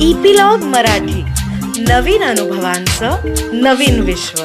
Epilogue Marathi. नवीन अनुभवांचं नवीन विश्व.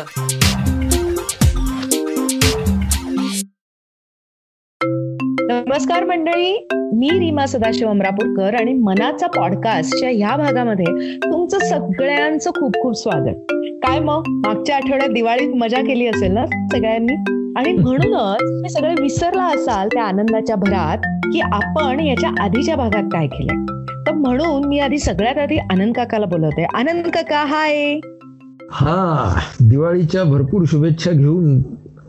नमस्कार मंडळी. मी रीमा सदाशिव अमरापूरकर आणि मनाचा पॉडकास्टच्या ह्या भागामध्ये तुमचं सगळ्यांचं खूप खूप स्वागत. काय मग? मागच्या आठवड्यात दिवाळीत मजा केली असेल ना सगळ्यांनी? आणि म्हणूनच तुम्ही सगळे विसरला असाल त्या आनंदाच्या भरात की आपण याच्या आधीच्या भागात काय केलं तर म्हणून मी आधी सगळ्यात आधी आनंद काकाला बोलवते. आनंद काका हाय हा दिवाळीच्या भरपूर शुभेच्छा घेऊन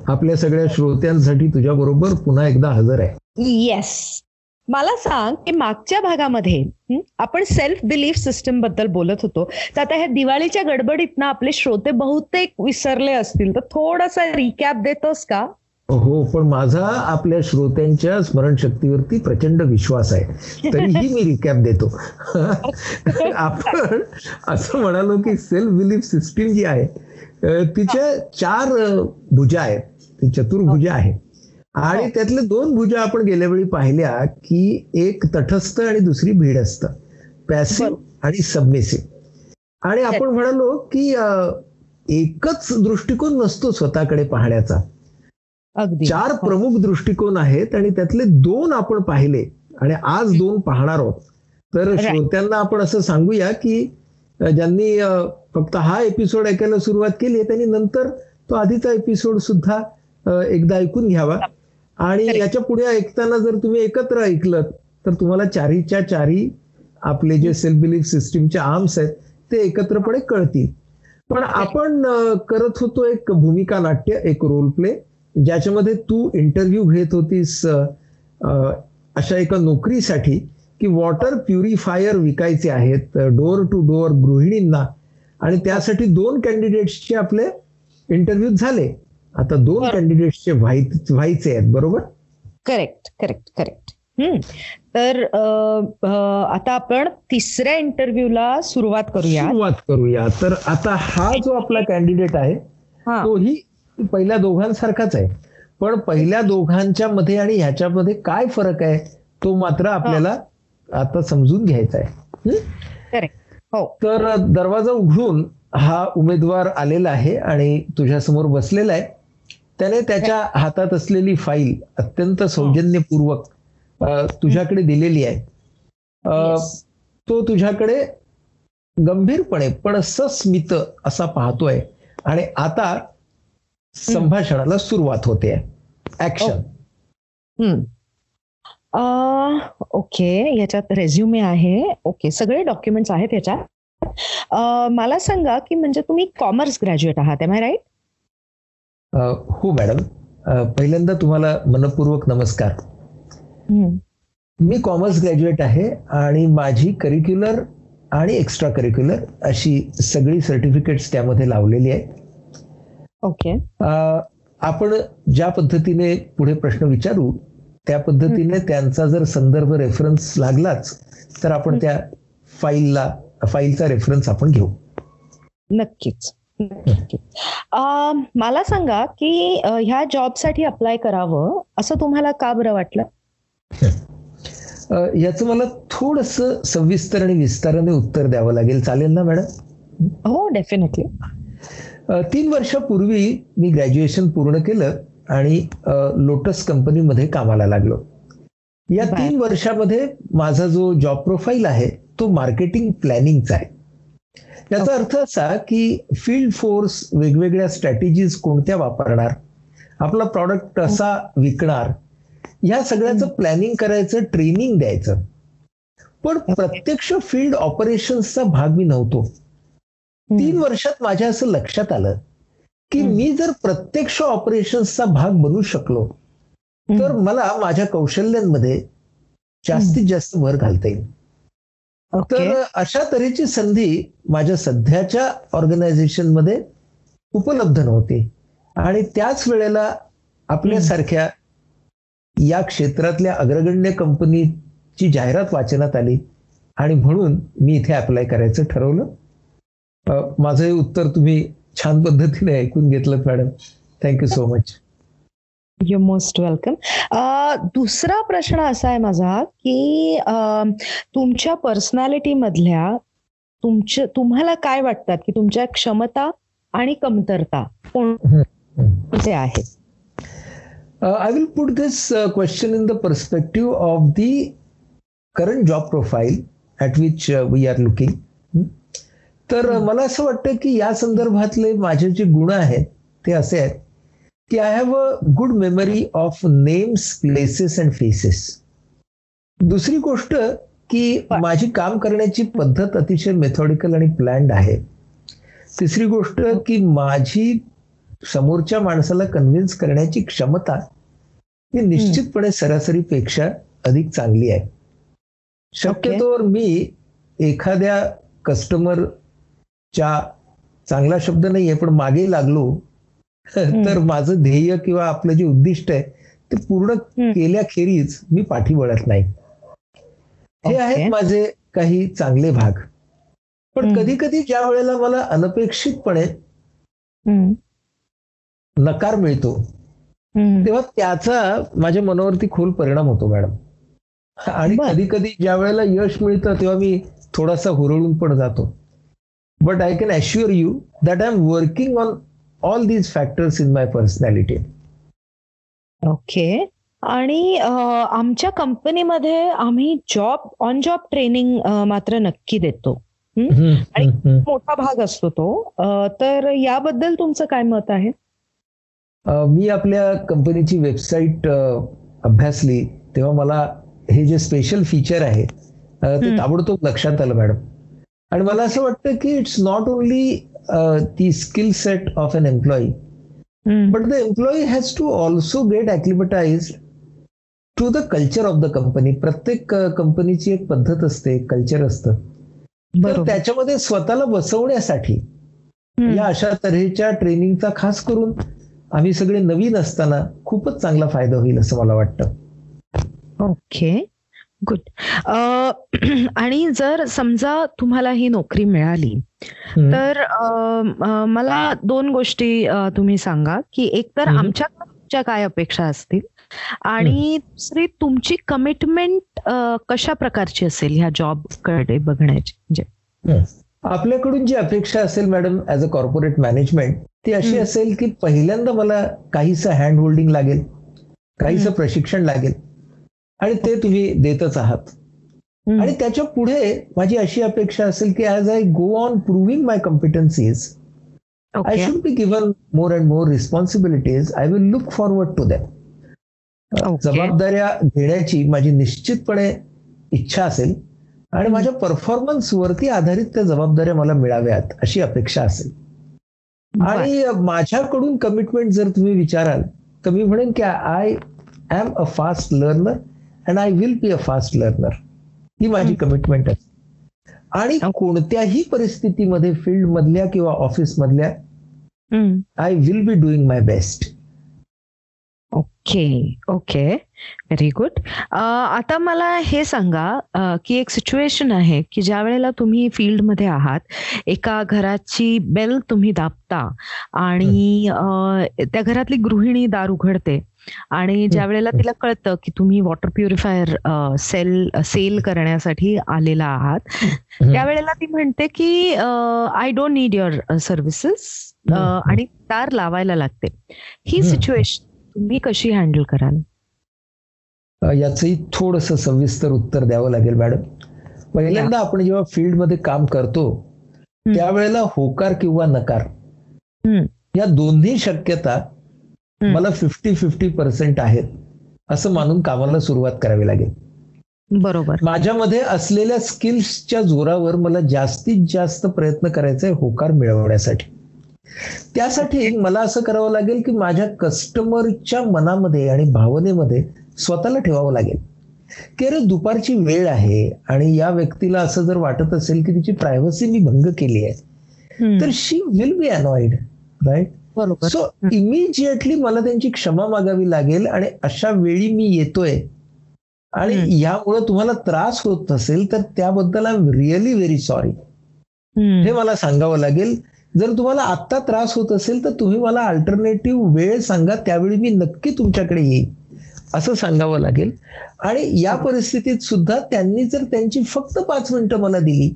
आपल्या सगळ्या श्रोत्यांसाठी तुझ्या बरोबर पुन्हा एकदा हजर आहे. येस मला सांग की मागच्या भागामध्ये आपण सेल्फ बिलीफ सिस्टमबद्दल बोलत होतो. तर आता ह्या दिवाळीच्या गडबडीत ना आपले श्रोते बहुतेक विसरले असतील. तर थोडासा रिकॅप देतोस का? हो पण माझा आपल्या श्रोत्यांच्या स्मरणशक्तीवरती प्रचंड विश्वास आहे. तरीही मी रिकॅप देतो. आपण असं म्हणालो की सेल्फ बिलीफ सिस्टीम जी आहे तिच्या चार भुजा आहेत. ती चतुर्भुजा आहे. आणि त्यातले दोन भुजा आपण गेल्या वेळी पाहिल्या की एक तटस्थ आणि दुसरी भीडस्थ पॅसिव्ह आणि सबमिसिव्ह आणि आपण म्हणालो की एकच दृष्टिकोन नसतो स्वतःकडे पाहण्याचा. चार प्रमुख दृष्टिकोन आहेत आणि त्यातले दोन आपण पाहिले आणि आज दोन पाहणार आहोत. तर. श्रोत्यांना आपण असं सांगूया की ज्यांनी फक्त हा एपिसोड ऐकायला सुरुवात केली आहे त्यांनी नंतर तो आधीचा एपिसोड सुद्धा एकदा ऐकून घ्यावा. आणि. याच्यापुढे ऐकताना जर तुम्ही एकत्र ऐकलं तर तुम्हाला चारीच्या चारी आपले जे सेल्फ बिलीफ सिस्टीमचे आर्म्स आहेत ते एकत्रपणे कळतील. पण आपण करत होतो एक भूमिका नाट्य एक रोल प्ले ज्याच्यामध्ये तू इंटरव्ह्यू घेत होतीस अशा एका नोकरीसाठी की वॉटर प्युरिफायर विकायचे आहेत डोअर टू डोअर गृहिणींना. आणि त्यासाठी दोन कॅन्डिडेट्सचे आपले इंटरव्ह्यू झाले. आता दोन. कॅन्डिडेट्सचे व्हायचे आहेत बरोबर? करेक्ट करेक्ट करेक्ट हम्म. तर आता आपण तिसऱ्या इंटरव्ह्यूला सुरुवात करूया सुरुवात करूया. तर आता हा जो आपला कॅन्डिडेट आहे हा. तोही पहिल्या दोघांसारखाच आहे. पण पहिल्या दोघांच्या मध्ये आणि ह्याच्यामध्ये काय फरक आहे तो मात्र आपल्याला आता समजून घ्यायचा आहे. हं? हो. तर दरवाजा उघडून हा उमेदवार आलेला आहे आणि तुझ्या समोर बसलेला आहे. त्याने त्याच्या हातात असलेली फाईल अत्यंत सौजन्यपूर्वक अ, तुझ्याकडे दिलेली आहे. तो तुझ्याकडे गंभीरपणे पण सस्मित असा पाहतोय. आणि आता संभाषणाला सुरुवात होते. Action hmm. अं, ओके याच्यात रेझ्युमे आहे. ओके सगळे डॉक्युमेंट्स आहेत याच्यात. अं, मला सांगा की म्हणजे तुम्ही कॉमर्स ग्रॅज्युएट आहात एम आय राईट हो मॅडम पहिल्यांदा तुम्हाला मनपूर्वक नमस्कार. मी कॉमर्स ग्रॅज्युएट आहे आणि माझी करिक्युलर आणि एक्स्ट्रा करिक्युलर अशी सगळी सर्टिफिकेट्स त्यामध्ये लावलेली आहेत. ओके. आपण ज्या पद्धतीने पुढे प्रश्न विचारू त्या पद्धतीने त्यांचा जर संदर्भ रेफरन्स लागलाच तर आपण त्या फाईलला फाईलचा रेफरन्स आपण घेऊ. नक्कीच मला सांगा की ह्या जॉबसाठी अप्लाय करावं असं तुम्हाला का बरं वाटलं? याचं मला थोडस सविस्तर आणि विस्ताराने उत्तर द्यावं लागेल. चालेल ना मॅडम? हो डेफिनेटली तीन वर्षापूर्वी मी ग्रॅज्युएशन पूर्ण केलं आणि लोटस कंपनीमध्ये कामाला लागलो. या. तीन वर्षामध्ये माझा जो जॉब प्रोफाईल आहे तो मार्केटिंग प्लॅनिंगचा आहे. याचा अर्थ असा की फील्ड फोर्स वेगवेगळ्या स्ट्रॅटेजीज कोणत्या वापरणार आपला प्रॉडक्ट कसा विकणार ह्या सगळ्याचं प्लॅनिंग करायचं ट्रेनिंग द्यायचं. पण प्रत्यक्ष फील्ड ऑपरेशन्सचा भाग मी नव्हतो. तीन वर्षात माझ्या असं लक्षात आलं की. मी जर प्रत्यक्ष ऑपरेशन्सचा भाग बनू शकलो तर मला माझ्या कौशल्यांमध्ये जास्तीत जास्त भर घालता येईल. तर अशा तऱ्हेची संधी माझ्या सध्याच्या ऑर्गनायझेशनमध्ये उपलब्ध नव्हती. आणि त्याच वेळेला आपल्यासारख्या या क्षेत्रातल्या अग्रगण्य कंपनीची जाहिरात वाचनात आली आणि म्हणून मी इथे अप्लाय करायचं ठरवलं. माझं हे उत्तर तुम्ही छान पद्धतीने ऐकून घेतलं madam. Thank you so much you most welcome दुसरा प्रश्न असा आहे माझा की तुमच्या पर्सनॅलिटी मधल्या तुमच्या तुम्हाला काय वाटतात की तुमच्या क्षमता आणि कमतरता कोणते आहेत? Uh, I will put this uh, question in the perspective of the current job profile at which uh, we are looking. हं? तर मला असं वाटतं की या संदर्भातले माझे जे गुण आहेत ते असे आहेत की I have a good memory of names places and faces दुसरी गोष्ट की माझी काम करण्याची पद्धत अतिशय मेथॉडिकल आणि प्लॅन्ड आहे. तिसरी गोष्ट की माझी समोरच्या माणसाला कन्व्हिन्स करण्याची क्षमता ही निश्चितपणे सरासरीपेक्षा अधिक चांगली आहे. शक्यतोवर मी एखाद्या कस्टमरच्या चांगला शब्द नाहीये पण मागे लागलो तर माझं ध्येय किंवा आपलं जे उद्दिष्ट आहे ते पूर्ण केल्याखेरीज मी पाठी वळत नाही. हे आहेत माझे काही चांगले भाग. पण कधी कधी ज्या वेळेला मला अनपेक्षितपणे नकार मिळतो तेव्हा त्याचा माझ्या मनावरती खोल परिणाम होतो मॅडम. आणि कधी कधी ज्या वेळेला यश मिळतं तेव्हा मी थोडासा हुरळून पण जातो. I can assure you that I am working on all these factors in my personality okay आणि आमच्या कंपनीमध्ये आम्ही जॉब ऑन जॉब ट्रेनिंग मात्र नक्की देतो. आणि मोठा भाग असतो तो. तर याबद्दल तुमचं काय मत आहे? मी आपल्या कंपनीची वेबसाईट अभ्यासली तेव्हा मला हे जे स्पेशल फीचर आहे ते ताबडतोब लक्षात आलं मॅडम आणि मला असं वाटतं की it's not only the skill set of an employee but the employee has to also get acclimatize to the culture of the company प्रत्येक कंपनीची एक पद्धत असते कल्चर असतं. तर त्याच्यामध्ये स्वतःला बसवण्यासाठी या अशा तऱ्हेच्या ट्रेनिंगचा खास करून आम्ही सगळे नवीन असताना खूपच चांगला फायदा होईल असं मला वाटतं. ओके. गुड आणि जर समजा तुम्हाला ही नोकरी मिळाली तर मला दोन गोष्टी तुम्ही सांगा की एक तर आमच्या काय अपेक्षा असतील? आणि दुसरी तुमची कमिटमेंट कशा प्रकारची असेल ह्या जॉबकडे बघण्याची? म्हणजे आपल्याकडून जी अपेक्षा असेल madam as a corporate management ती अशी असेल की पहिल्यांदा मला काहीसं हँड होल्डिंग लागेल काहीसं प्रशिक्षण लागेल. आणि ते तुम्ही देतच आहात. आणि त्याच्या पुढे माझी अशी अपेक्षा असेल की as I go on proving my competencies I should be given more and more responsibilities I will look forward to that जबाबदाऱ्या घेण्याची माझी निश्चितपणे इच्छा असेल आणि माझ्या परफॉर्मन्स वरती आधारित त्या जबाबदाऱ्या मला मिळाव्यात अशी अपेक्षा असेल. आणि माझ्याकडून कमिटमेंट जर तुम्ही विचाराल तर मी म्हणेन की I am a fast learner and I will be a fast learner ही माझी कमिटमेंट आहे. आणि कोणत्याही परिस्थितीमध्ये फील्ड मधल्या किंवा ऑफिस मधल्या I will be doing my best okay okay very good आता मला हे सांगा की एक सिच्युएशन आहे की ज्या वेळेला तुम्ही फील्डमध्ये आहात एका घराची बेल तुम्ही दाबता आणि त्या घरातली गृहिणी दार उघडते आणि ज्या वेळेला तिला कळतं की तुम्ही वॉटर प्युरिफायर सेल सेल करण्यासाठी आलेला आहात त्यावेळेला ती म्हणते की I don't need your services आणि दार लावायला लागते. ही सिच्युएशन तुम्ही कशी हँडल कराल? याचंही थोडस सविस्तर उत्तर द्यावं लागेल मॅडम. पहिल्यांदा आपण जेव्हा फील्डमध्ये काम करतो त्यावेळेला होकार किंवा नकार या दोन्ही शक्यता मला फिफ्टी फिफ्टी पर्सेंट आहेत असं मानून कामाला सुरुवात करावी लागेल. बरोबर. माझ्यामध्ये असलेल्या स्किल्सच्या जोरावर मला जास्तीत जास्त प्रयत्न करायचा आहे होकार मिळवण्यासाठी. त्यासाठी मला असं करावं लागेल की माझ्या कस्टमरच्या मनामध्ये आणि भावनेमध्ये स्वतःला ठेवावं लागेल. की अरे दुपारची वेळ आहे आणि या व्यक्तीला असं जर वाटत असेल की तिची प्रायव्हसी मी भंग केली आहे तर she will be annoyed right so immediately मला त्यांची क्षमा मागावी लागेल आणि अशा वेळी मी येतोय. आणि यामुळे तुम्हाला त्रास होत असेल तर त्याबद्दल I am really very sorry हे मला सांगावं लागेल. जर तुम्हाला आत्ता त्रास होत असेल तर तुम्ही मला अल्टरनेटिव्ह वेळ सांगा त्यावेळी मी नक्की तुमच्याकडे येईल असं सांगावं लागेल. आणि या परिस्थितीत सुद्धा त्यांनी जर त्यांची फक्त पाच मिनिटं मला दिली.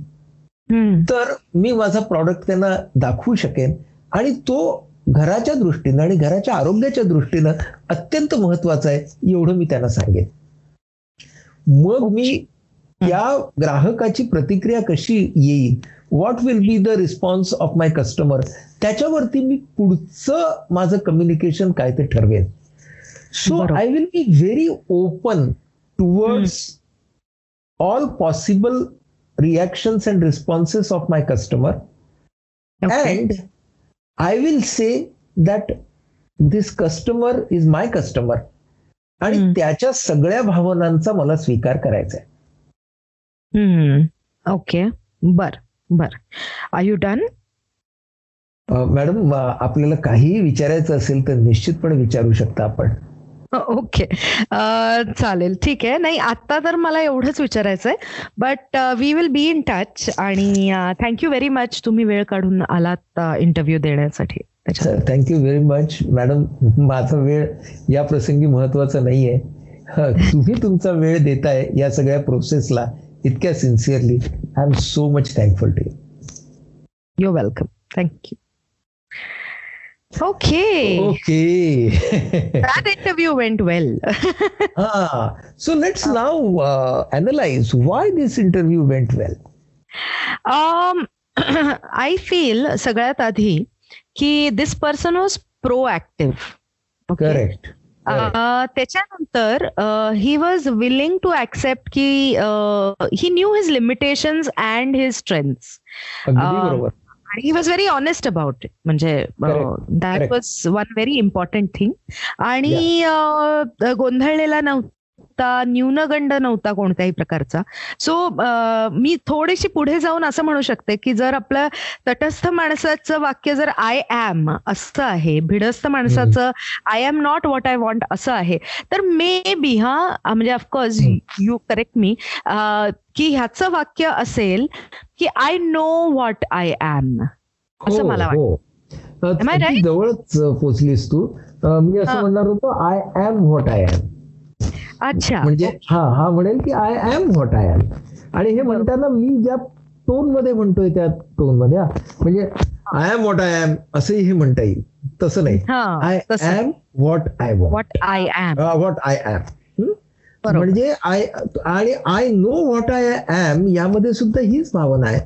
तर मी माझा प्रॉडक्ट त्यांना दाखवू शकेन. आणि तो घराच्या दृष्टीनं आणि घराच्या आरोग्याच्या दृष्टीनं अत्यंत महत्त्वाचा आहे एवढं मी त्यांना सांगेन. मग मी त्या ग्राहकाची प्रतिक्रिया कशी येईल? What will be the response of my customer त्याच्यावरती मी पुढचं माझं कम्युनिकेशन काय ते ठरवेन so. I will be very open towards all possible reactions and responses of my customer Okay. I will say that this customer is my customer. आणि. त्याच्या सगळ्या भावनांचा मला स्वीकार करायचा आहे. ओके. बर बर. आर यू डन मॅडम आपल्याला काहीही विचारायचं असेल तर निश्चितपणे विचारू शकता आपण. ओके अ, चालेल. ठीक आहे. नाही आता तर मला एवढंच विचारायचं आहे but we will be in touch आणि थँक्यू व्हेरी मच तुम्ही वेळ काढून आलात इंटरव्ह्यू देण्यासाठी. त्याच्यात. थँक्यू व्हेरी मच मॅडम माझा वेळ या प्रसंगी महत्त्वाचा नाहीये. तुम्ही तुमचा वेळ देताय या सगळ्या प्रोसेसला इतक्या sincerely I am so much thankful to you welcome thank you Okay okay that interview went well Ah, so let's now uh, analyze why this interview went well. um i feel सगळ्यात आधी की this person was proactive Correct. Correct. त्याच्यानंतर he was willing to accept की he knew his limitations and his strengths uh, he was very honest about it म्हणजे. That. Was one very important thing आणि अं, गोंधळलेला नव्हता न्यूनगंड नव्हता कोणत्याही प्रकारचा सो मी थोडीशी पुढे जाऊन असं म्हणू शकते की जर आपलं तटस्थ माणसाचं वाक्य जर आय एम असं आहे भिडस्थ माणसाचं I am not what I want असं आहे तर मे बी हा म्हणजे ऑफकोर्स यू करेक्ट मी की ह्याचं वाक्य असेल की I know what I am असं हो, मला हो. right? जवळच पोचलीस तू मी असं. म्हणणार होतो I am what I am अच्छा म्हणजे हा हा म्हणेल की I am what I am आणि हे म्हणताना मी ज्या टोनमध्ये म्हणतोय त्या टोनमध्ये. म्हणजे I am what I am असंही हे म्हणता येईल. तसं नाही. हा I am what I what I am what I am. म्हणजे आय आणि I know what I am यामध्ये सुद्धा हीच भावना आहे.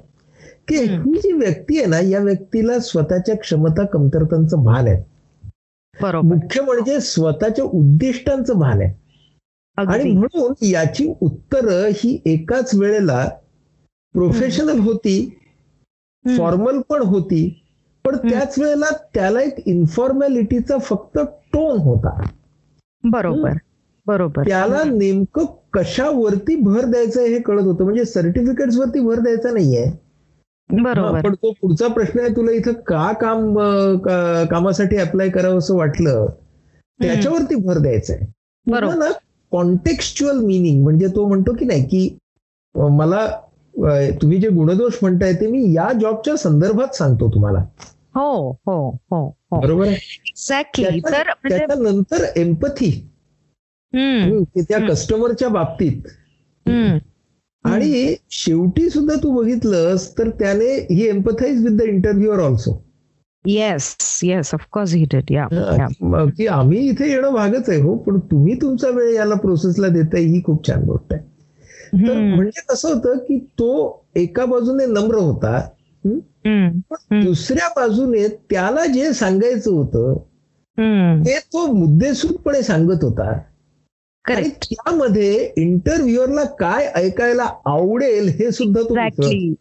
की. ही. जी व्यक्ती आहे ना या व्यक्तीला स्वतःच्या क्षमता कमतरतांचं भान आहे. मुख्य म्हणजे स्वतःच्या उद्दिष्टांचं भान आहे. आणि म्हणून याची उत्तरं ही एकाच वेळेला प्रोफेशनल होती. फॉर्मल पण होती पण त्याच वेळेला त्याला एक इन्फॉर्मॅलिटीचा फक्त टोन होता. बरोबर बरोबर. त्याला नेमकं कशावरती भर द्यायचं हे कळत होतं. म्हणजे सर्टिफिकेट्स वरती भर द्यायचा नाहीये. बरोबर. पण तो पुढचा प्रश्न आहे तुला इथं का काम कामासाठी अप्लाय करावं असं वाटलं? त्याच्यावरती भर द्यायचा आहे बरोबर. पुन्हा ना कॉन्टेक्स्च्युअल मिनिंग म्हणजे तो म्हणतो की नाही की मला तुम्ही जे गुणदोष म्हणताय ते मी या जॉबच्या संदर्भात सांगतो तुम्हाला. हो हो हो हो. बरोबर आहे? एक्झॅक्टली त्याच्या- तर म्हणजे त्याच्यानंतर एम्पथी त्या. कस्टमरच्या बाबतीत. हम्म. आणि शेवटी सुद्धा तू बघितलंस तर त्याने he empathise with the interviewer also yes yes of course he did yeah. की आम्ही इथे येणं भागच आहे हो पण तुम्ही तुमचा वेळ याला प्रोसेसला देताय ही खूप छान गोष्ट आहे तर म्हणजे कसं होतं की तो एका बाजूने नम्र होता हं? पण. दुसऱ्या बाजूने त्याला जे सांगायचं होतं. ते तो मुद्देसूदपणे सांगत होता त्यामध्ये इंटरव्ह्युअरला काय ऐकायला आवडेल हे सुद्धा तो विचारत एक्झॅक्टली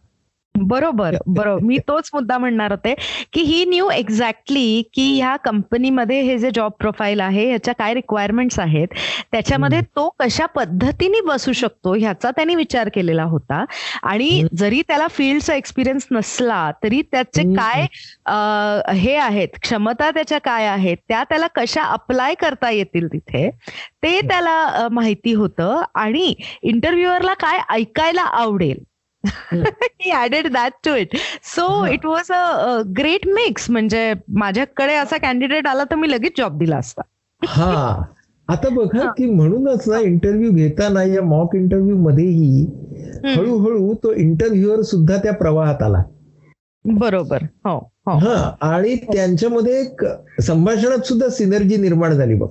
बरोबर बरोबर. मी तोच मुद्दा म्हणणार होते की ही न्यू एक्झॅक्टली की ह्या कंपनीमध्ये हे जे जॉब प्रोफाईल आहे ह्याच्या काय रिक्वायरमेंट्स आहेत त्याच्यामध्ये तो कशा पद्धतीने बसू शकतो ह्याचा त्याने विचार केलेला होता. आणि. जरी त्याला फील्डचा एक्सपिरियन्स नसला तरी त्याचे. काय हे आहेत क्षमता त्याच्या काय आहेत त्या त्याला कशा अप्लाय करता येतील तिथे ते त्याला माहिती होतं. आणि इंटरव्ह्युअरला काय ऐकायला आवडेल he added that to it so. It was a great mix म्हणजे माझ्याकडे असा कॅन्डिडेट आला तर मी लगेच जॉब दिला असता. हा. आता बघा. की म्हणूनच ना इंटरव्ह्यू घेताना या मॉक इंटरव्ह्यू मध्येही. हळूहळू तो इंटरव्ह्युअर सुद्धा त्या प्रवाहात आला. बरोबर. हो हो. हा. आणि त्यांच्यामध्ये एक संभाषणात सुद्धा सिनर्जी निर्माण झाली बघ.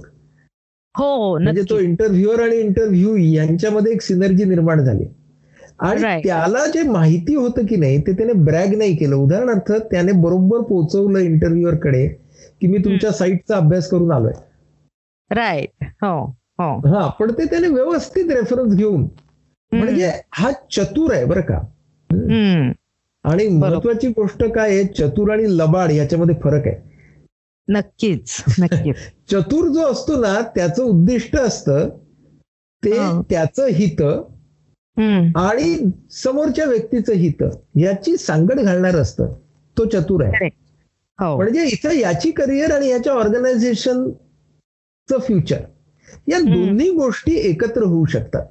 हो म्हणजे तो इंटरव्ह्युअर आणि इंटरव्ह्यू यांच्यामध्ये एक सिनर्जी निर्माण झाली. आणि Right. त्याला जे माहिती होतं की नाही ते त्याने ब्रॅग नाही केलं उदाहरणार्थ त्याने बरोबर पोहोचवलं इंटरव्ह्युअरकडे की मी तुमच्या साईटचा अभ्यास करून आलोय राईट हो हो हा पण ते त्याने व्यवस्थित रेफरन्स घेऊन म्हणजे हा चतुर आहे बरं का. आणि. महत्वाची गोष्ट काय आहे चतुर आणि लबाड याच्यामध्ये फरक आहे नक्कीच नक्कीच चतुर जो असतो ना त्याचं उद्दिष्ट असतं ते. त्याचं हित. आणि समोरच्या व्यक्तीचं हित याची सांगड घालणार असतं तो चतुर आहे. हो म्हणजे इथं याची करिअर आणि याच्या ऑर्गनायझेशनचं फ्युचर या. दोन्ही गोष्टी एकत्र होऊ शकतात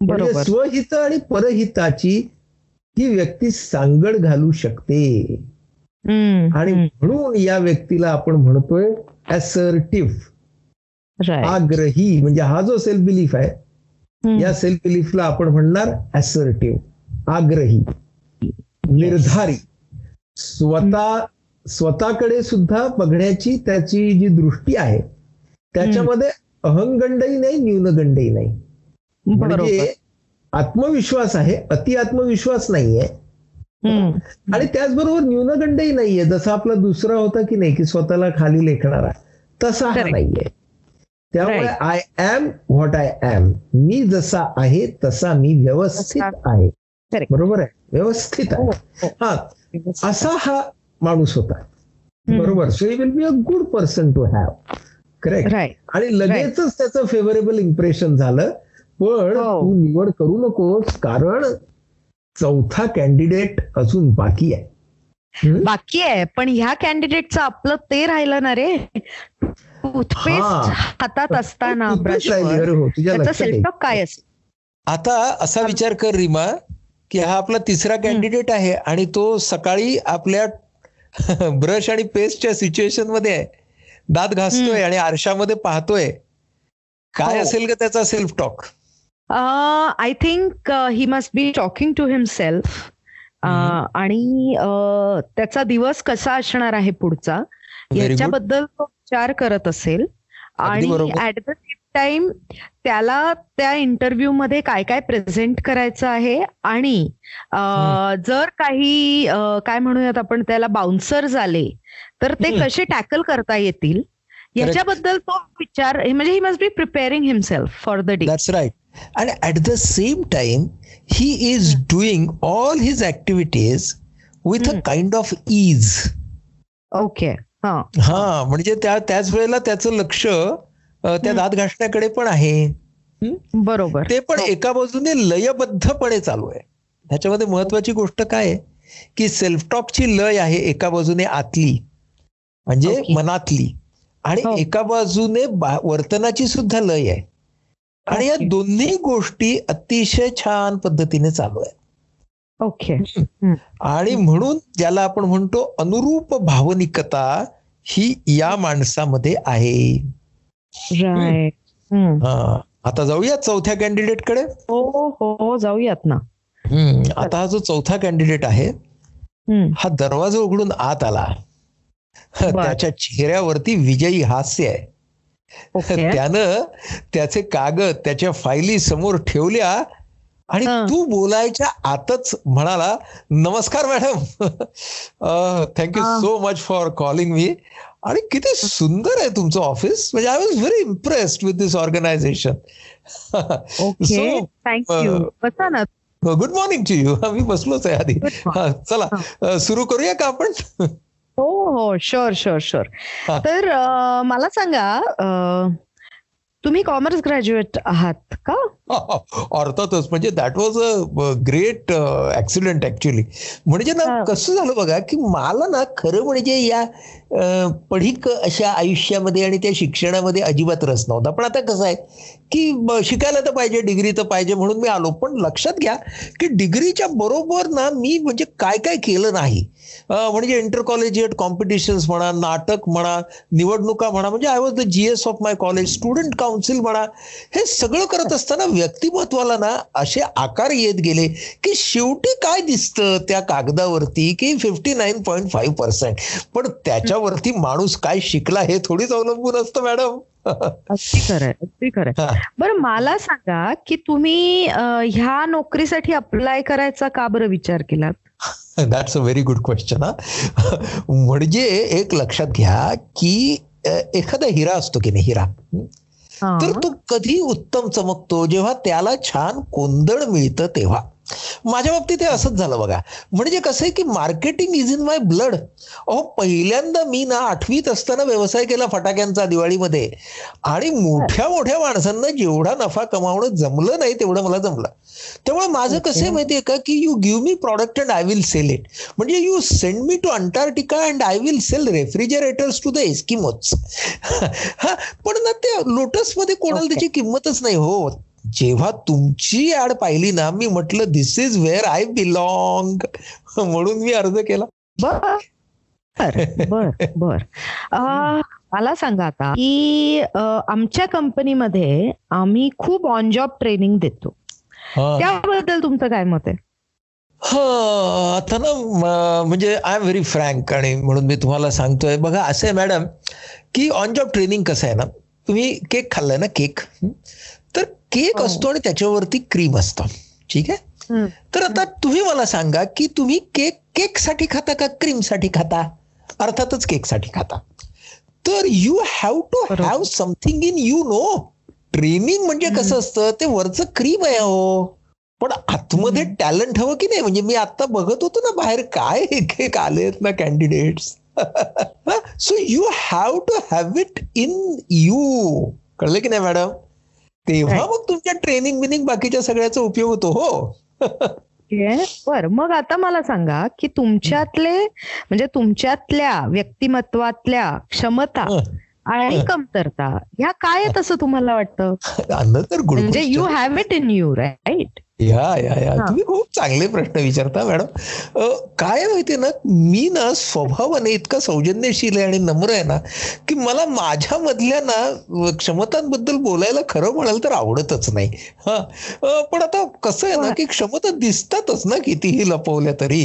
म्हणजे स्वहित आणि परहिताची ही व्यक्ती सांगड घालू शकते. आणि. म्हणून या व्यक्तीला आपण म्हणतोय असर्टिव्ह. आग्रही म्हणजे हा जो सेल्फ बिलीफ आहे. या सेल्फ बिलीफला आपण म्हणणार असर्टिव्ह आग्रही निर्धारी. स्वतः स्वतःकडे सुद्धा बघण्याची त्याची जी दृष्टी आहे त्याच्यामध्ये अहंगंडही नाही न्यूनगंडही नाही. म्हणजे आत्मविश्वास आहे अति आत्मविश्वास नाहीये. आणि त्याचबरोबर न्यूनगंडही नाहीये. जसा आपला दुसरा होता की नाही की स्वतःला खाली लेखणारा. तसा हा. नाहीये. त्यामुळे. I am what I am मी जसा आहे तसा मी व्यवस्थित. आहे Correct. बरोबर आहे व्यवस्थित हो, आहे हो. हा असा हा माणूस होता. बरोबर so will be a good person to have correct आणि लगेचच त्याचं फेवरेबल इम्प्रेशन झालं पण हो. तू निवड करू नकोस कारण चौथा कॅन्डिडेट अजून बाकी आहे? बाकी आहे. पण ह्या कॅन्डिडेटचं आपलं ते राहिलं ना रे. टूथपेस्ट. हातात असताना हो त्याचा सेल्फ. टॉक काय असेल आता असा विचार कर रीमा की हा आपला तिसरा कॅन्डिडेट आहे आणि तो सकाळी आपल्या ब्रश आणि पेस्टच्या सिच्युएशनमध्ये आहे. दात घासतोय आणि आरशामध्ये पाहतोय. काय हो. असेल का त्याचा self talk I think he must be talking to himself. आणि त्याचा दिवस कसा असणार आहे पुढचा. याच्याबद्दल तो विचार करत असेल. आणि. ऍट द सेम टाइम त्याला त्या इंटरव्ह्यू मध्ये काय काय प्रेझेंट करायचं आहे? आणि जर काही काय म्हणूयात आपण त्याला बाउन्सर्स आले तर ते. कसे टॅकल करता येतील? याच्याबद्दल तो विचार म्हणजे he must be preparing himself for the day that's आणि at the same time he is doing all his activities with a. Kind of is okay हा हा म्हणजे त्या त्याच वेळेला त्याचं लक्ष त्या हम्म. दात घासण्याकडे पण आहे. बरोबर. ते पण एका बाजूने लयबद्धपणे चालू आहे. ह्याच्यामध्ये महत्वाची गोष्ट काय आहे? की सेल्फ टॉकची लय आहे एका बाजूने आतली म्हणजे. मनातली. आणि हो. एका बाजूने वर्तनाची सुद्धा लय आहे. आणि या. दोन्ही गोष्टी अतिशय छान पद्धतीने चालू आहेत. ओके आणि म्हणून ज्याला आपण म्हणतो अनुरूप भावनिकता ही या माणसामध्ये आहे. हा. आता जाऊया चौथ्या कॅन्डिडेटकडे हो हो जाऊयात ना. आता हा जो चौथा कॅन्डिडेट आहे. हा दरवाजा उघडून आत आला. त्याच्या चेहऱ्यावरती विजयी हास्य आहे. त्यानं त्याचे कागद त्याच्या फायली समोर ठेवल्या आणि. तू बोलायच्या आतच म्हणाला नमस्कार madam. Thank you. So much for calling मी आणि किती सुंदर आहे तुमचं ऑफिस म्हणजे I was very impressed with this organisation good morning to you मी बसलोच आहे आधी. चला. सुरू करूया का आपण? हो हो शुअर शुअर शुअर. तर मला सांगा तुम्ही कॉमर्स ग्रॅज्युएट आहात का? अर्थातच. म्हणजे that was a great accident actually म्हणजे ना. कसं झालं बघा की मला ना खरं म्हणजे या पढीक अशा आयुष्यामध्ये आणि त्या शिक्षणामध्ये अजिबात रस नव्हता. पण आता कसं आहे की शिकायला तर पाहिजे डिग्री तर पाहिजे म्हणून मी आलो. पण लक्षात घ्या की डिग्रीच्या बरोबर ना मी म्हणजे काय काय केलं नाही. म्हणजे इंटर कॉलेजिएट कॉम्पिटिशन्स म्हणा नाटक म्हणा निवडणुका म्हणा म्हणजे I was the GS of my college student council म्हणा हे सगळं करत असताना व्यक्तिमत्वाला ना असे आकार येत गेले की शेवटी काय दिसतं त्या कागदावरती की fifty nine point five percent पण त्याच्यावरती माणूस काय शिकला हे थोडीच अवलंबून असतं मॅडम अगदी खरंय अगदी खरंय. बरं मला सांगा की तुम्ही ह्या नोकरीसाठी अप्लाय करायचा का बरं विचार केलात? That's a very good question हा. म्हणजे एक लक्षात घ्या की एखादा हिरा असतो की नाही हिरा. तर तो कधी उत्तम चमकतो? जेव्हा त्याला छान कोंदण मिळतं तेव्हा. माझ्या बाबतीत हे असंच झालं बघा. म्हणजे कसं आहे की marketing is in my blood अहो पहिल्यांदा मी ना आठवीत असताना व्यवसाय केला फटाक्यांचा दिवाळीमध्ये. आणि मोठ्या मोठ्या माणसांना जेवढा नफा कमावणं जमलं नाही तेवढं मला जमलं. त्यामुळे माझं कसं आहे माहितीये का की you give me product and I will sell it म्हणजे you send me to Antarctica and I will sell refrigerators to the एस्किमोच हा पण ना त्या लोटसमध्ये कोणाला. त्याची किंमतच नाही हो. जेव्हा तुमची ऍड पाहिली ना मी म्हटलं this is where I belong म्हणून मी अर्ज केला. बर बर बर. मला सांगा आता की आमच्या कंपनीमध्ये आम्ही खूप ऑन जॉब ट्रेनिंग देतो. त्याबद्दल तुमचं काय मत आहे? हा आता ना म्हणजे आय एम व्हेरी फ्रँक आणि म्हणून मी तुम्हाला सांगतोय. बघा असं आहे मॅडम की ऑन जॉब ट्रेनिंग कसं आहे ना तुम्ही केक खाल्लाय ना केक केक हो. असतो आणि त्याच्यावरती क्रीम असतं. ठीक आहे. तर आता तुम्ही मला सांगा की तुम्ही केक केकसाठी खाता का क्रीमसाठी खाता? अर्थातच केकसाठी खाता. तर you have to. Have something in you no training म्हणजे कसं असतं? ते वरचं क्रीम आहे हो. पण आतमध्ये टॅलेंट हवं की नाही? म्हणजे मी आता बघत होतो ना बाहेर काय एक एक आलेत ना candidates so you have to have it in you कळलं की नाही मॅडम तेव्हा. मग तुमच्या ट्रेनिंग बिनिंग बाकीच्या सगळ्याचा उपयोग होतो हो बर मग आता मला सांगा की तुमच्यातले म्हणजे तुमच्यातल्या व्यक्तिमत्वातल्या क्षमता. आणि कमतरता ह्या काय आहेत असं तुम्हाला वाटतं म्हणजे. You have it in you right yeah yeah yeah. तुम्ही खूप चांगले प्रश्न विचारता मॅडम. काय माहितीये ना मी ना स्वभावाने इतका सौजन्यशील आहे आणि नम्र आहे ना की मला माझ्या मधल्या ना क्षमतांबद्दल बोलायला खरं म्हणाल तर आवडतच नाही. हा. पण आता कसं आहे ना. की क्षमता दिसतातच ना कितीही लपवल्या तरी.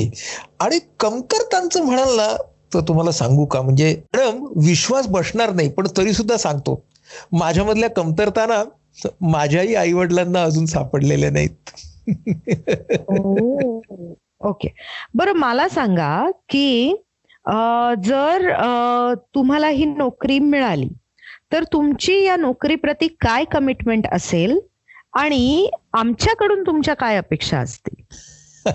आणि कमतरतांचं म्हणाल ना तर तुम्हाला सांगू का? म्हणजे मॅडम विश्वास बसणार नाही पण तरी सुद्धा सांगतो. माझ्यामधल्या कमतरता ना माझ्याही आई वडिलांना अजून सापडलेल्या नाहीत. ओके. बरं मला सांगा की जर तुम्हाला ही नोकरी मिळाली तर तुमची या नोकरीप्रती काय कमिटमेंट असेल? आणि आमच्याकडून तुमच्या काय अपेक्षा असतील?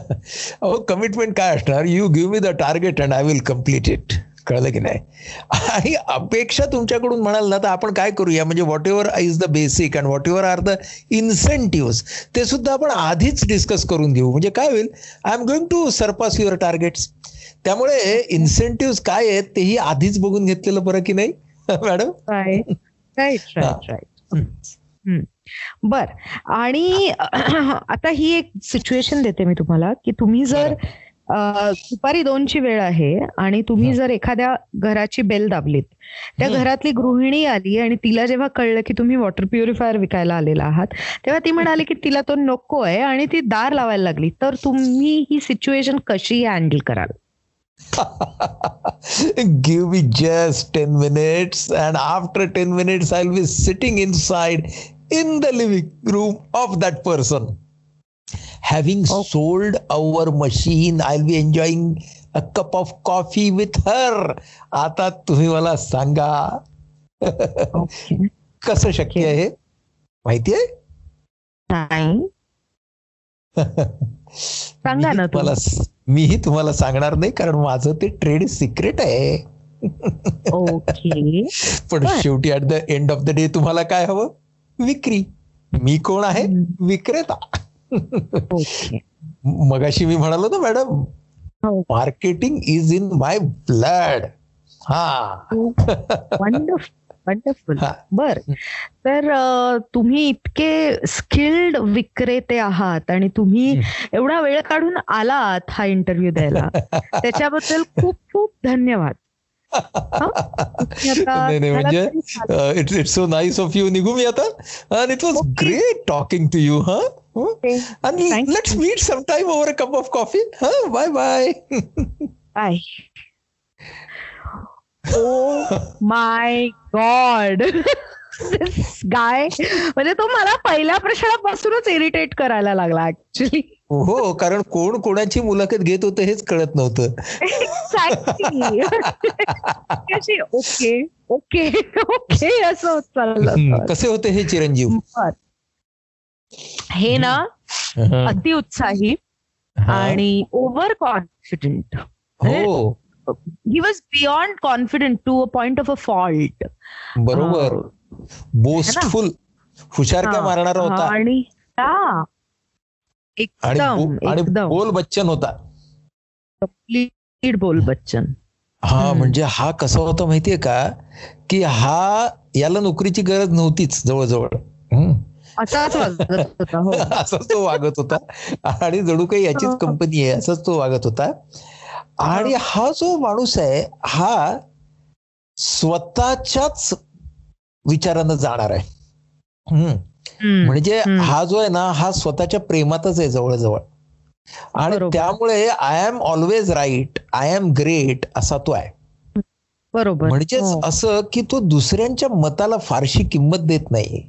अहो कमिटमेंट काय असणार? You give me the target and I will complete it कळलं की नाही? आणि अपेक्षा तुमच्याकडून म्हणाल ना तर आपण काय करूया? म्हणजे whatever is the basic and whatever are the incentive ते सुद्धा आपण आधीच डिस्कस करून घेऊ म्हणजे काय होईल? I am going to surpass your targets त्यामुळे इन्सेंटिव्ह काय आहेत तेही आधीच बघून घेतलेलं बरं की नाही? मॅडम? राईट राईट बर. आणि आता ही एक सिच्युएशन देते मी तुम्हाला की तुम्ही जर दुपारी दोनची वेळ आहे आणि तुम्ही जर एखाद्या घराची बेल दाबलीत त्या. घरातली गृहिणी आली आणि तिला जेव्हा कळलं की तुम्ही वॉटर प्युरिफायर विकायला आलेला आहात तेव्हा ती म्हणाली की तिला तो नको आहे आणि ती दार लावायला लागली तर तुम्ही ही सिच्युएशन कशी हँडल कराल Give me just 10 minutes, and after 10 minutes, I'll be sitting inside in the living room of that person. Having Okay. sold our machine, I'll be enjoying a cup of coffee with her. आता तुम्ही मला सांगा. कसं शक्य. आहे? माहिती आहे? नाही. सांगा ना मला मीही तुम्हाला सांगणार नाही कारण माझं ते ट्रेड सिक्रेट आहे. पण. शेवटी at the end of the day तुम्हाला काय हवं? विक्री. मी कोण आहे. विक्रेता. मगाशी मी म्हणालो ना मॅडम हो. Marketing is in my blood. हा. Wonderful wonderful. हा. बर. तर तुम्ही इतके स्किल्ड विक्रेते आहात आणि तुम्ही एवढा वेळ काढून आलात हा इंटरव्ह्यू द्यायला. त्याच्याबद्दल खूप खूप धन्यवाद. हा? नाही म्हणजे it's it's so nice of you निघू मी आता? It was. Great talking to you हा आणि Thank let's you. Meet some time over a cup of coffee हा bye bye Bye. Oh my God. This guy म्हणजे तो मला पहिल्या प्रश्नापासूनच इरिटेट करायला लागला ऍक्च्युली हो कारण कोण कोणाची मुलाखत घेत होतं हेच कळत नव्हतं ओके ओके ओके असं होत चाललं. कसे होते हे चिरंजीव. हे ना हा, अतिउत्साही हा. आणि ओव्हर कॉन्फिडंट हो he was beyond confident to a point of a fault बरोबर. बोस्टफुल हुशारक्या मारणारा होता? आणि हा. एकदम एकदम. बोल बच्चन होता. लीड बोल बच्चन. हा. म्हणजे हा कसा होता माहितीये का? की हा याला नोकरीची गरज नव्हतीच जवळजवळ. असाच वागत होता हो असाच तो वागत होता आणि जणू काही याचीच हो. कंपनी आहे असंच तो वागत होता आणि हा जो माणूस आहे हा स्वतःच्याच विचारानं जाणार आहे. म्हणजे. हा जो आहे ना हा स्वतःच्या प्रेमातच आहे जवळजवळ आणि. त्यामुळे I am always right I am great असा तो आहे बरोबर म्हणजेच हो. असं की तो दुसऱ्यांच्या मताला फारशी किंमत देत नाही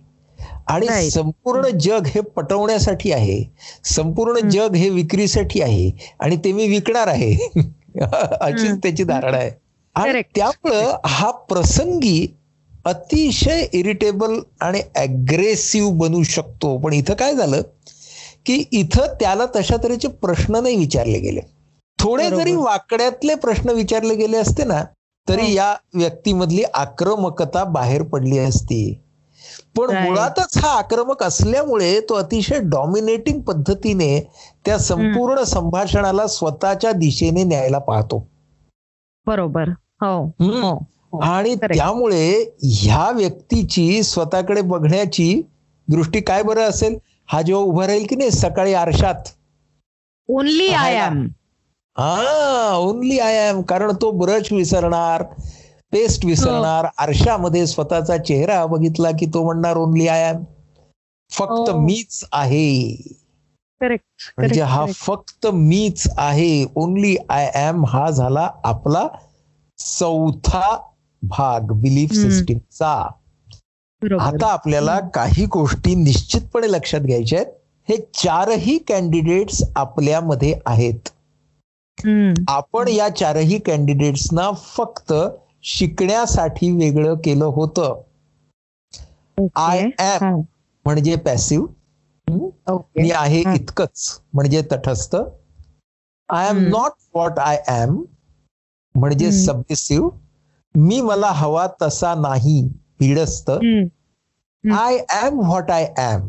आणि. संपूर्ण जग हे पटवण्यासाठी आहे संपूर्ण हम्म. जग हे विक्रीसाठी आहे आणि ते मी विकणार आहे अशीच हम्म. त्याची धारणा आहे आणि. त्यामुळं हा प्रसंगी अतिशय इरिटेबल आणि अग्रेसिव्ह बनू शकतो पण इथं काय झालं की इथं त्याला तशा तऱ्हेचे प्रश्न नाही विचारले गेले थोडे. जरी वाकड्यातले प्रश्न विचारले गेले असते ना तरी हो. या व्यक्तीमधली आक्रमकता बाहेर पडली असती पण. मुळातच हा आक्रमक असल्यामुळे तो अतिशय डॉमिनेटिंग पद्धतीने त्या संपूर्ण संभाषणाला स्वतःच्या दिशेने न्यायला पाहतो. बरोबर. हो. हो. हो. आणि. त्यामुळे ह्या व्यक्तीची स्वतःकडे बघण्याची दृष्टी काय बरं असेल? हा जेव्हा उभा राहील की नाही? सकाळी आरशात. Only I. एम हा ओनली आय एम कारण तो ब्रश विसरणार. पेस्ट विसरणार हो. आरशामध्ये स्वतःचा चेहरा बघितला की तो म्हणणार ओनली आय एम फक्त. मीच आहे. करेक्ट म्हणजे हा फक्त मीच आहे. ओनली आय एम हा झाला आपला चौथा भाग बिलीफ. सिस्टीमचा आता आपल्याला काही गोष्टी निश्चितपणे लक्षात घ्यायच्या आहेत. हे चारही कॅन्डिडेट्स आपल्यामध्ये आहेत. आपण या चारही कॅन्डिडेट्सना फक्त शिकण्यासाठी वेगळं केलं होतं. आय एम म्हणजे पॅसिव्ह ओके. मी आहे. इतकंच म्हणजे तटस्थ. I am. Not what I am म्हणजे हम्म. सबमिसिव्ह मी मला हवा तसा नाही भिडस्त. I am what I am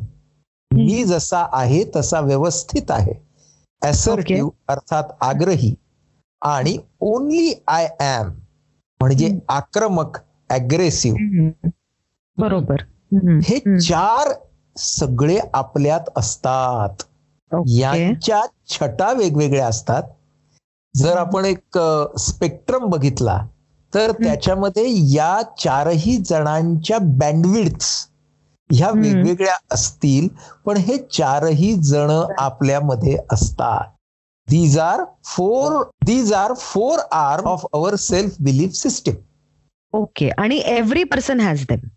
मी जसा आहे तसा व्यवस्थित आहे. असर्टिव्ह अर्थात आग्रही. आणि ओनली आय एम म्हणजे. आक्रमक अग्रेसिव्ह बरोबर. हे चार सगळे आपल्यात असतात. यांच्या छटा वेगवेगळ्या असतात. जर आपण एक स्पेक्ट्रम बघितला तर त्याच्यामध्ये या चारही जणांच्या बँडविड्स ह्या. वेगवेगळ्या असतील पण हे चारही जण आपल्यामध्ये असतात. These are four these are four are of our self belief system okay आणि एव्हरी पर्सन हॅज देम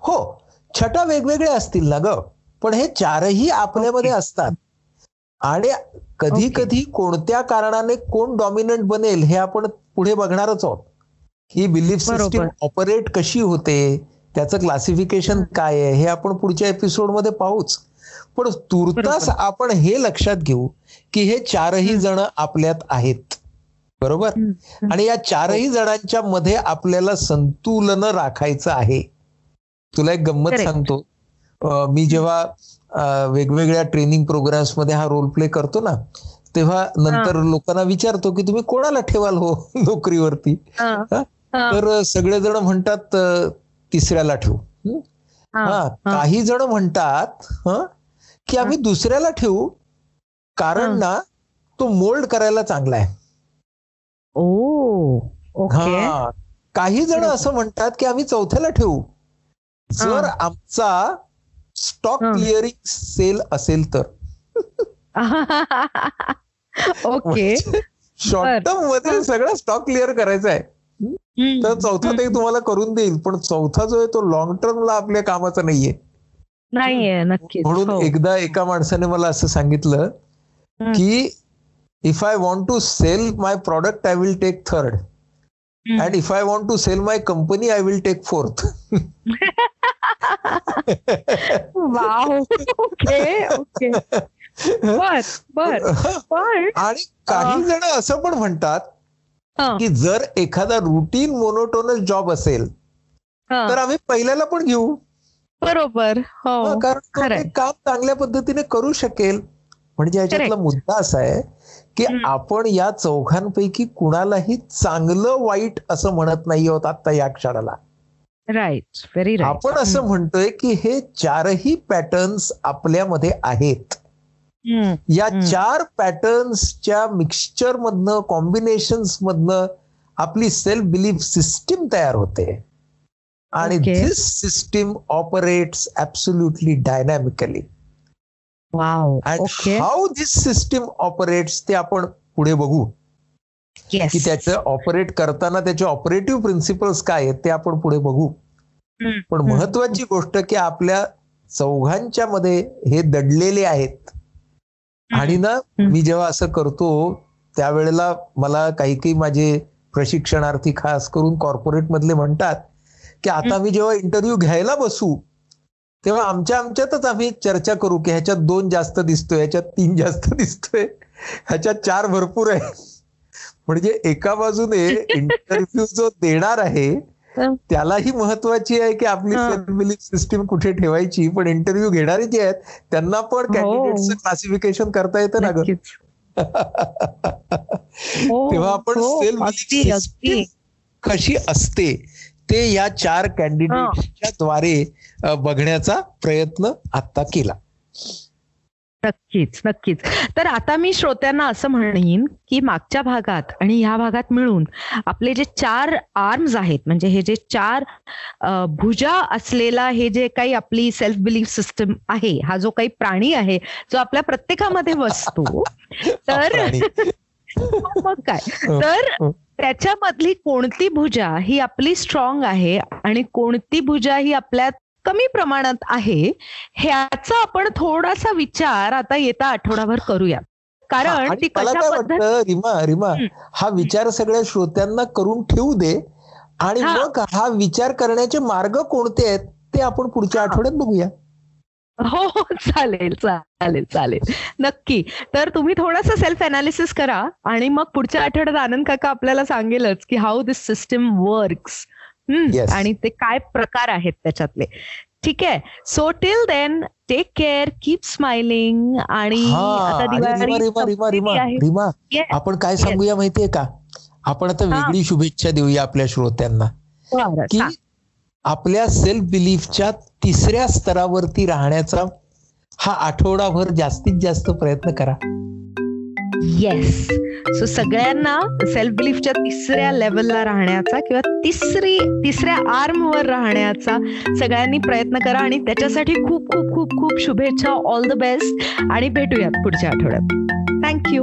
हो. छटा वेगवेगळ्या असतील ना ग. पण हे चारही आपल्यामध्ये असतात. आणि कधी Okay. कधी कोणत्या कारणाने कोण डॉमिनंट बनेल हे आपण पुढे बघणारच आहोत. ही बिलीफ सिस्टीम. ऑपरेट कशी होते? त्याचं क्लासिफिकेशन काय आहे? हे आपण पुढच्या एपिसोडमध्ये पाहूच. पण तुर्तास. आपण हे लक्षात घेऊ की हे चारही. जण आपल्यात आहेत. बरोबर? आणि या चारही जणांच्या मध्ये आपल्याला संतुलन राखायचं आहे. तुला एक गंमत. सांगतो. मी जेव्हा वेगवेगळ्या ट्रेनिंग प्रोग्राम्समध्ये हा रोल प्ले करतो ना तेव्हा नंतर लोकांना विचारतो की तुम्ही कोणाला ठेवाल हो नोकरीवरती? तर सगळेजण म्हणतात तिसऱ्याला ठेवू. हं? हा, हा. हा. काही जण म्हणतात हं, की आम्ही दुसऱ्याला ठेवू कारण. ना तो मोल्ड करायला चांगला आहे ओ ओके हा काही जण. असं म्हणतात की आम्ही चौथ्याला ठेवू जर. आमचा स्टॉक. क्लिअरिंग सेल असेल तर ओके शॉर्ट टर्ममध्ये सगळं स्टॉक क्लिअर करायचा आहे तर चौथा ते तुम्हाला करून देईल पण चौथा जो आहे तो लॉंग टर्मला आपल्या कामाचा नाहीये नाहीये नक्कीच म्हणून हो. एकदा एका माणसाने मला असं सांगितलं. की if I want to sell my product I will take third. And if I want to sell my company I will take fourth आणि काही जण असं पण म्हणतात की जर एखादा रुटीन मोनोटोनस जॉब असेल तर आम्ही पहिल्याला पण घेऊ. बरोबर. हो. कारण काम चांगल्या पद्धतीने करू शकेल. म्हणजे याच्यातला. मुद्दा असा आहे की. आपण या चौघांपैकी कुणालाही चांगलं वाईट असं म्हणत नाही आहोत आता या क्षणाला राईट व्हेरी राईट आपण असं म्हणतोय की हे चारही पॅटर्न्स आपल्यामध्ये आहेत या. चार पॅटर्न्सच्या मिक्सचर मधनं कॉम्बिनेशन्स मधनं आपली सेल्फ बिलीफ सिस्टीम तयार होते आणि. This system operates absolutely dynamically wow how this system operates ते आपण पुढे बघू. की त्याचं ऑपरेट करताना त्याचे ऑपरेटिव्ह प्रिन्सिपल्स काय आहेत ते आपण पुढे बघू. पण महत्वाची गोष्ट की आपल्या चौघांच्या मध्ये हे दडलेले आहेत. आणि ना. मी जेव्हा असं करतो त्यावेळेला मला काही काही माझे प्रशिक्षणार्थी खास करून कॉर्पोरेट मधले म्हणतात की आता मी जेव्हा इंटरव्ह्यू घ्यायला बसू तेव्हा आमच्या आमच्यातच आम्ही चर्चा करू की ह्याच्यात दोन जास्त दिसतोय ह्याच्यात तीन जास्त दिसतोय. ह्याच्यात चार भरपूर आहे म्हणजे एका बाजूने इंटरव्ह्यू जो देणार आहे हं. त्यालाही महत्वाची आहे की आपली हं. बिलीफ सिस्टीम कुठे ठेवायची. पण इंटरव्ह्यू घेणारे जे आहेत त्यांना पण हो. कॅन्डिडेटचं क्लासिफिकेशन करता येतं ना ग. हो, तेव्हा आपण हो, सेल्फ सिस्टीम कशी असते ते या चार कॅन्डिडेटच्या द्वारे बघण्याचा प्रयत्न आता केला. नक्कीच नक्कीच. तर आता मी श्रोत्यांना असं म्हणेन की मागच्या भागात आणि ह्या भागात मिळून आपले जे चार आर्म्स आहेत म्हणजे हे जे चार भुजा असलेला हे जे काही आपली सेल्फ बिलीफ सिस्टम आहे हा जो काही प्राणी आहे जो आपल्या प्रत्येकामध्ये बसतो तर. मग काय? तर त्याच्यामधली कोणती भुजा ही आपली स्ट्रॉंग आहे आणि कोणती भुजा ही आपल्यात कमी प्रमाणात आहे ह्याचा आपण थोडासा विचार आता येता आठवडाभर करूया कारण ती कशा पद्धत रीमा रीमा हं. विचार सगळ्या श्रोत्यांना करून ठेवू दे आणि. मग हा विचार करण्याचे मार्ग कोणते आहेत ते आपण पुढच्या. आठवड्यात बघूया हो हो चालेल चालेल चालेल नक्की तर तुम्ही थोडंसं सेल्फ अनालिसिस करा आणि मग पुढच्या आठवड्यात आनंद काका आपल्याला सांगेलच की हाऊ दिस सिस्टम वर्क्स. आणि ते काय प्रकार आहेत त्याच्यातले. ठीक आहे. So till then take care keep smiling आणि. आपण काय सांगूया माहितीये का? आपण आता. वेगळी शुभेच्छा देऊया आपल्या श्रोत्यांना. की. आपल्या सेल्फ बिलीफच्या तिसऱ्या स्तरावरती राहण्याचा हा आठवडाभर जास्तीत जास्त प्रयत्न करा. येस सो सगळ्यांना सेल्फ बिलीफच्या तिसऱ्या लेवलला राहण्याचा किंवा तिसरी तिसऱ्या आर्मवर राहण्याचा सगळ्यांनी प्रयत्न करा आणि त्याच्यासाठी खूप खूप खूप खूप शुभेच्छा. ऑल द बेस्ट आणि भेटूयात पुढच्या आठवड्यात. थँक्यू